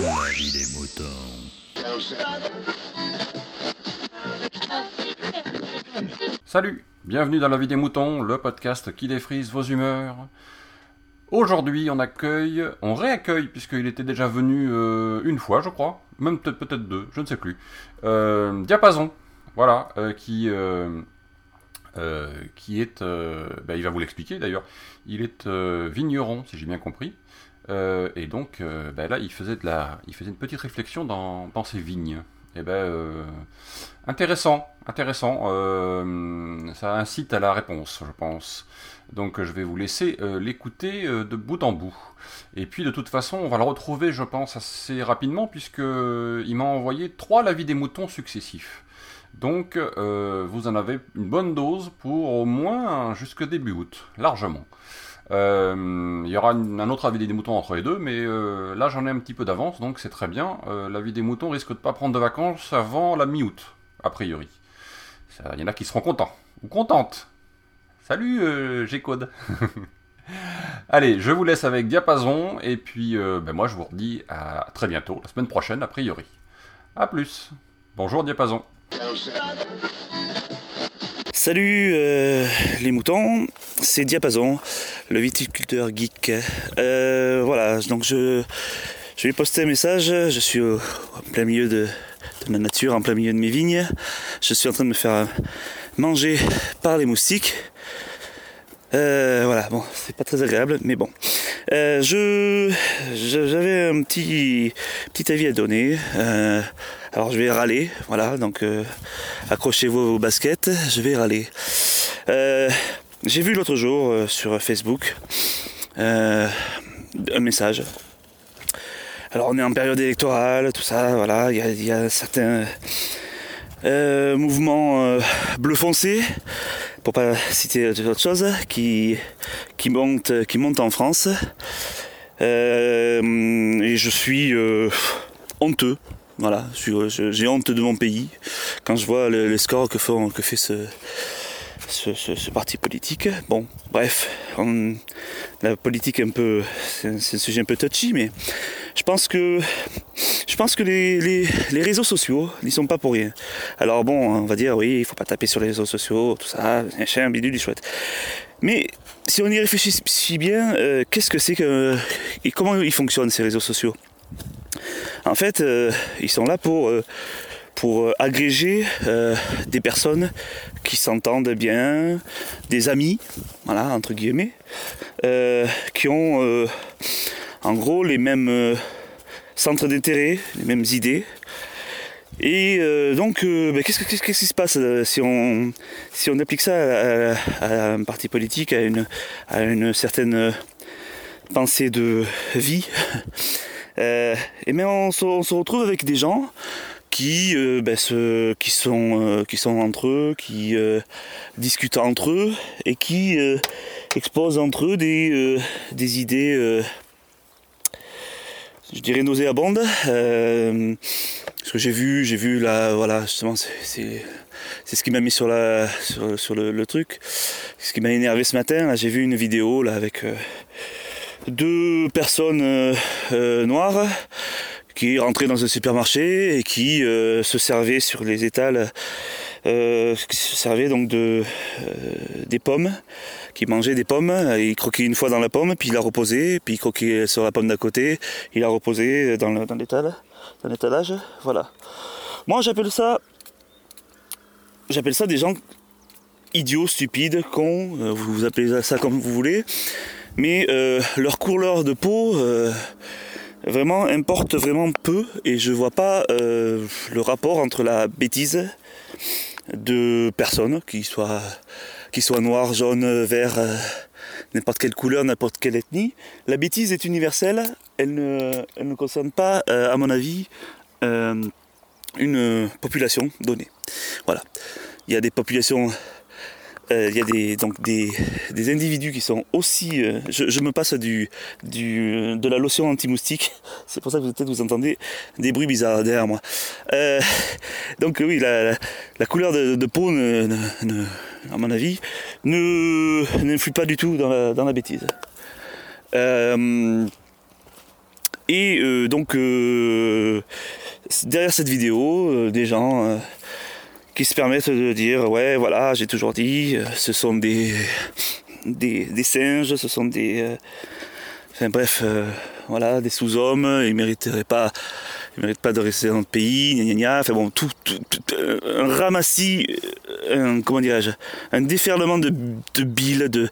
La vie des moutons. Salut, bienvenue dans la vie des moutons, le podcast qui défrise vos humeurs. Aujourd'hui, on accueille, on réaccueille, puisqu'il était déjà venu euh, une fois, je crois, même peut-être deux, je ne sais plus. Euh, Diapason, voilà, euh, qui qui est, ben, il va vous l'expliquer d'ailleurs. Il est vigneron, si j'ai bien compris. Euh, et donc, euh, ben là, il faisait de la, il faisait une petite réflexion dans, dans ses vignes. Et ben, euh, intéressant, intéressant. Ça incite à la réponse, je pense. Donc, je vais vous laisser l'écouter de bout en bout. Et puis, de toute façon, on va le retrouver, je pense, assez rapidement, puisque il m'a envoyé trois lavis des moutons successifs. Donc, vous en avez une bonne dose pour au moins jusque début août, largement. Euh, il y aura un autre avis des moutons entre les deux, mais euh, là j'en ai un petit peu d'avance, donc c'est très bien. Euh, l'avis des moutons risque de pas prendre de vacances avant la mi-août, a priori. Il y en a qui seront contents, ou contentes. Salut G-Code Allez, je vous laisse avec Diapason, et puis ben moi je vous redis à très bientôt, la semaine prochaine a priori. A plus Bonjour Diapason Salut euh, les moutons, c'est Diapason, le viticulteur geek. Euh, voilà, donc je, vais poster un message, je suis au, en plein milieu de, de la nature, en plein milieu de mes vignes. Je suis en train de me faire manger par les moustiques. Euh, voilà, bon, c'est pas très agréable, mais bon. Euh, je, j'avais un petit, petit avis à donner. Euh, alors je vais râler, voilà, donc euh, accrochez-vous aux baskets, je vais râler. J'ai vu l'autre jour sur Facebook un message. Alors on est en période électorale, tout ça, voilà, il y a, certains mouvements bleu foncé, pour pas citer autre chose, qui, qui, montent, qui montent en France. Euh, et je suis euh, honteux. Voilà, je- j'ai honte de mon pays quand je vois le, le score que, font, que fait ce, ce, parti politique. Bon, bref, on- la politique est un peu, c'est un sujet un peu touchy, mais je pense que je pense que les, les- réseaux sociaux n'y sont pas pour rien. Alors bon, on va dire oui, il faut pas taper sur les réseaux sociaux, tout ça, machin, bidule, chouette. Mais si on y réfléchit si bien, euh, qu'est-ce que c'est que et comment ils fonctionnent ces réseaux sociaux? En fait, euh, ils sont là pour euh, pour agréger des personnes qui s'entendent bien, des amis, voilà entre guillemets, qui ont en gros les mêmes euh, centres d'intérêt, les mêmes idées. Et euh, donc, euh, ben, qu'est-ce, que- qu'est-ce- qu'est-ce qui se passe si on, si on applique ça à, un parti politique, à une, à une certaine pensée de vie? Et bien, on, se- retrouve avec des gens qui, ben, qui, sont, qui sont entre eux, qui discutent entre eux et qui exposent entre eux des, des idées, je dirais nauséabondes. Euh, ce que j'ai vu, j'ai vu là, voilà, justement, c'est, ce qui m'a mis sur, la, sur, le, truc. Ce qui m'a énervé ce matin, j'ai vu une vidéo là avec euh, deux personnes euh, euh, noires qui rentraient dans un supermarché et qui euh, se servaient sur les étals, euh, se servaient donc de euh, des pommes, qui mangeaient des pommes, il croquait une fois dans la pomme, puis il la reposait, puis il croquait sur la pomme d'à côté, il la reposait dans, le- dans l'étal, dans l'étalage, voilà. Moi j'appelle ça, j'appelle ça des gens idiots, stupides, cons, euh, vous appelez ça comme vous voulez, mais euh, leur couleur de peau euh, vraiment importe vraiment peu et je vois pas euh, le rapport entre la bêtise de personnes qui soient qui soient noires, jaunes, verts, euh, n'importe quelle couleur, n'importe quelle ethnie. La bêtise est universelle, elle ne, concerne pas, euh, à mon avis, euh, une population donnée. Voilà. Il y a des populations euh, il y a des, donc des, individus qui sont aussi. euh, je, me passe du, de la lotion anti-moustique. C'est pour ça que peut-être vous entendez des bruits bizarres derrière moi. Euh, donc oui, la, couleur de, peau, ne, à mon avis, ne n'influe pas du tout dans la, bêtise. Et donc, derrière cette vidéo, des gens qui se permettent de dire Ouais, voilà, j'ai toujours dit, euh, ce sont des, des, des singes, ce sont des. euh, enfin bref, euh, voilà, des sous-hommes, ils mériteraient pas. Ils méritent pas de rester dans notre pays, gna gna gna. Enfin bon, tout, tout- tout- un ramassis, un, comment dirais-je, un déferlement de, de bile, de,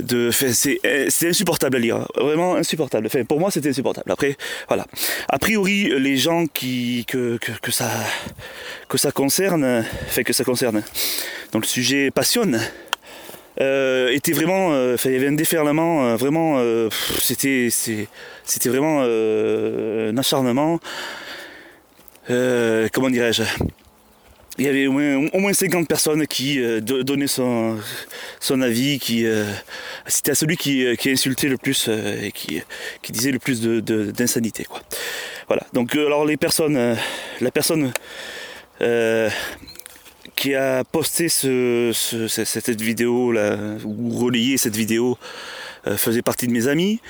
de, enfin, c'est, insupportable à lire, vraiment insupportable. Enfin, pour moi, c'était insupportable. Après, voilà. A priori, les gens qui, que, que, que ça, que ça concerne, enfin que ça concerne, dont le sujet passionne, euh, était vraiment, euh, il y avait un déferlement, euh, vraiment, c'était, c'était vraiment un acharnement. Comment dirais-je? Il y avait au moins, au moins 50 personnes qui do- donnaient son, son avis, qui c'était à celui qui, qui insultait le plus et qui, qui disait le plus de, de- d'insanité. Quoi. Voilà. Donc alors les personnes, la personne qui a posté ce, ce- ce- cette vidéo là, ou relayé cette vidéo euh, faisait partie de mes amis.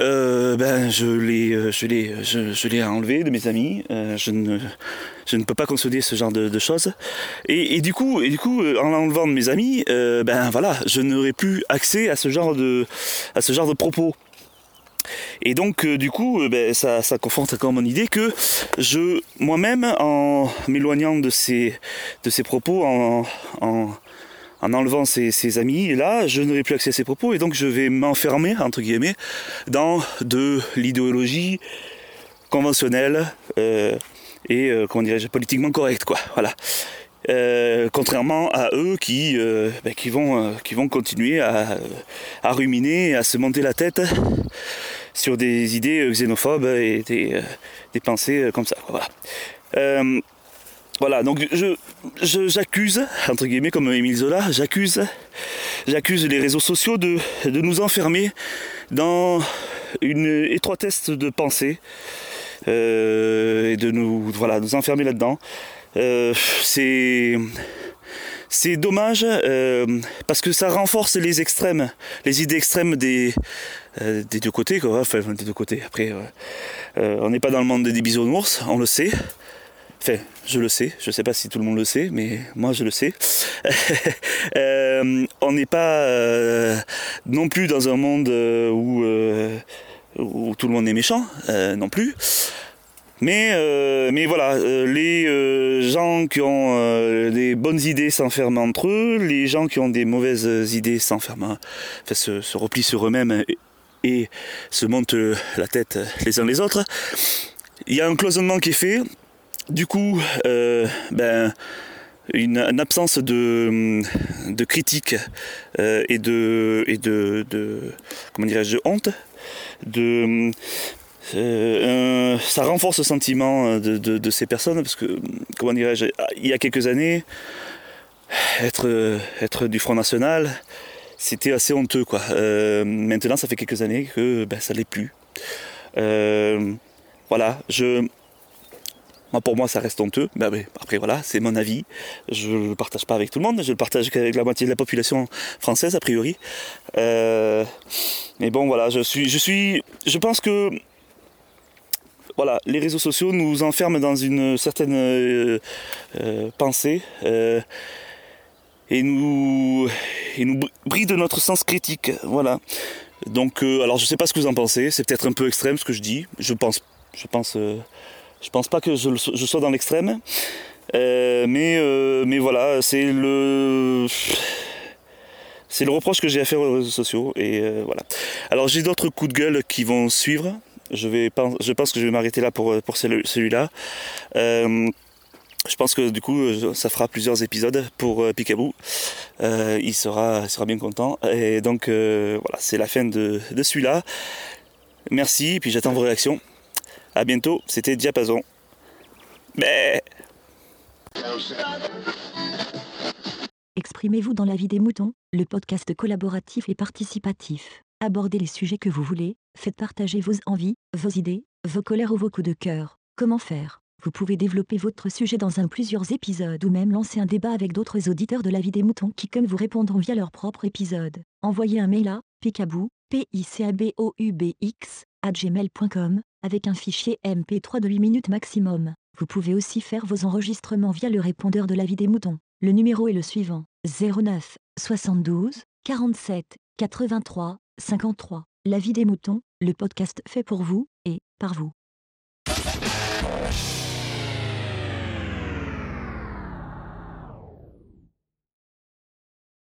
Euh, ben je l'ai euh, je l'ai je, l'ai enlevé de mes amis. Je ne je ne peux pas concéder ce genre de, choses. Et, et du coup et du coup en l'enlevant de mes amis ben voilà je n'aurai plus accès à ce genre de à ce genre de propos et donc euh, du coup euh, ben, ça, ça conforte encore mon idée que je moi-même en m'éloignant de ces de ces propos en, en en enlevant ces, ces amis, et là, je n'aurai plus accès à ces propos, et donc je vais m'enfermer, entre guillemets, dans de l'idéologie conventionnelle euh, et, comment politiquement correcte, quoi. Voilà. Contrairement à eux qui, ben, qui, vont, qui vont continuer à, à ruminer, à se monter la tête sur des idées euh, xénophobes et des, euh, pensées euh, comme ça. Voilà. Euh, donc je, j'accuse, entre guillemets, comme Émile Zola, j'accuse, les réseaux sociaux de, de nous enfermer dans une étroitesse de pensée euh, et de nous, voilà, nous enfermer là-dedans. Euh, c'est, c'est dommage euh, parce que ça renforce les extrêmes, les idées extrêmes des, euh, deux côtés, quoi. Des deux côtés. Après, euh, on n'est pas dans le monde des bisounours, on le sait. Enfin, je le sais, je ne sais pas si tout le monde le sait, mais moi je le sais. On n'est pas non plus dans un monde où, tout le monde est méchant, non plus. Mais, euh, mais voilà, euh, les euh, gens qui ont des bonnes idées s'enferment entre eux, les gens qui ont des mauvaises idées s'enferment, enfin, se, replient sur eux-mêmes et, se montent la tête les uns les autres. Il y a un cloisonnement qui est fait, du coup, ben, une, absence de, de critique et de, et de, de comment dirais-je, de honte, de, euh, un- ça renforce le sentiment de, de- ces personnes parce que, comment dirais-je, il y a quelques années, être, du Front National, c'était assez honteux, quoi. Euh, maintenant, ça fait quelques années que ben, ça l'est plus. Euh, voilà, pour moi, ça reste honteux. Ben, mais après, voilà, c'est mon avis. Je ne le partage pas avec tout le monde. Je le partage qu'avec la moitié de la population française, a priori. Euh, mais bon, voilà, je suis, je pense que, voilà, les réseaux sociaux nous enferment dans une certaine euh, euh, pensée. euh, et nous, et nous notre sens critique, voilà. Donc, alors je sais pas ce que vous en pensez. C'est peut-être un peu extrême ce que je dis. Je pense, je pense, je pense pas que je, sois dans l'extrême. Mais, voilà, c'est le, c'est le reproche que j'ai à faire aux réseaux sociaux. Et voilà. Alors j'ai d'autres coups de gueule qui vont suivre. Je pense que je vais m'arrêter là pour pour celui- celui-là. Euh, je pense que du coup, je- ça fera plusieurs épisodes pour euh, Picaboo. Euh, il, sera, bien content. Et donc, euh, voilà, c'est la fin de, de celui-là. Merci, puis j'attends vos réactions. À bientôt, c'était Diapason. Mais... Exprimez-vous dans la vie des moutons, le podcast collaboratif et participatif. Abordez les sujets que vous voulez, faites partager vos envies, vos idées, vos colères ou vos coups de cœur. Comment faire? Vous pouvez développer votre sujet dans un plusieurs épisodes ou même lancer un débat avec d'autres auditeurs de la vie des moutons qui comme vous répondront via leur propre épisode. Envoyez un mail à picaboo, p i c a b o u b x à gmail.com avec un fichier MP3 de 8 minutes maximum. Vous pouvez aussi faire vos enregistrements via le répondeur de la vie des moutons. Le numéro est le suivant 09 72 47 83 53. La vie des moutons, le podcast fait pour vous et par vous.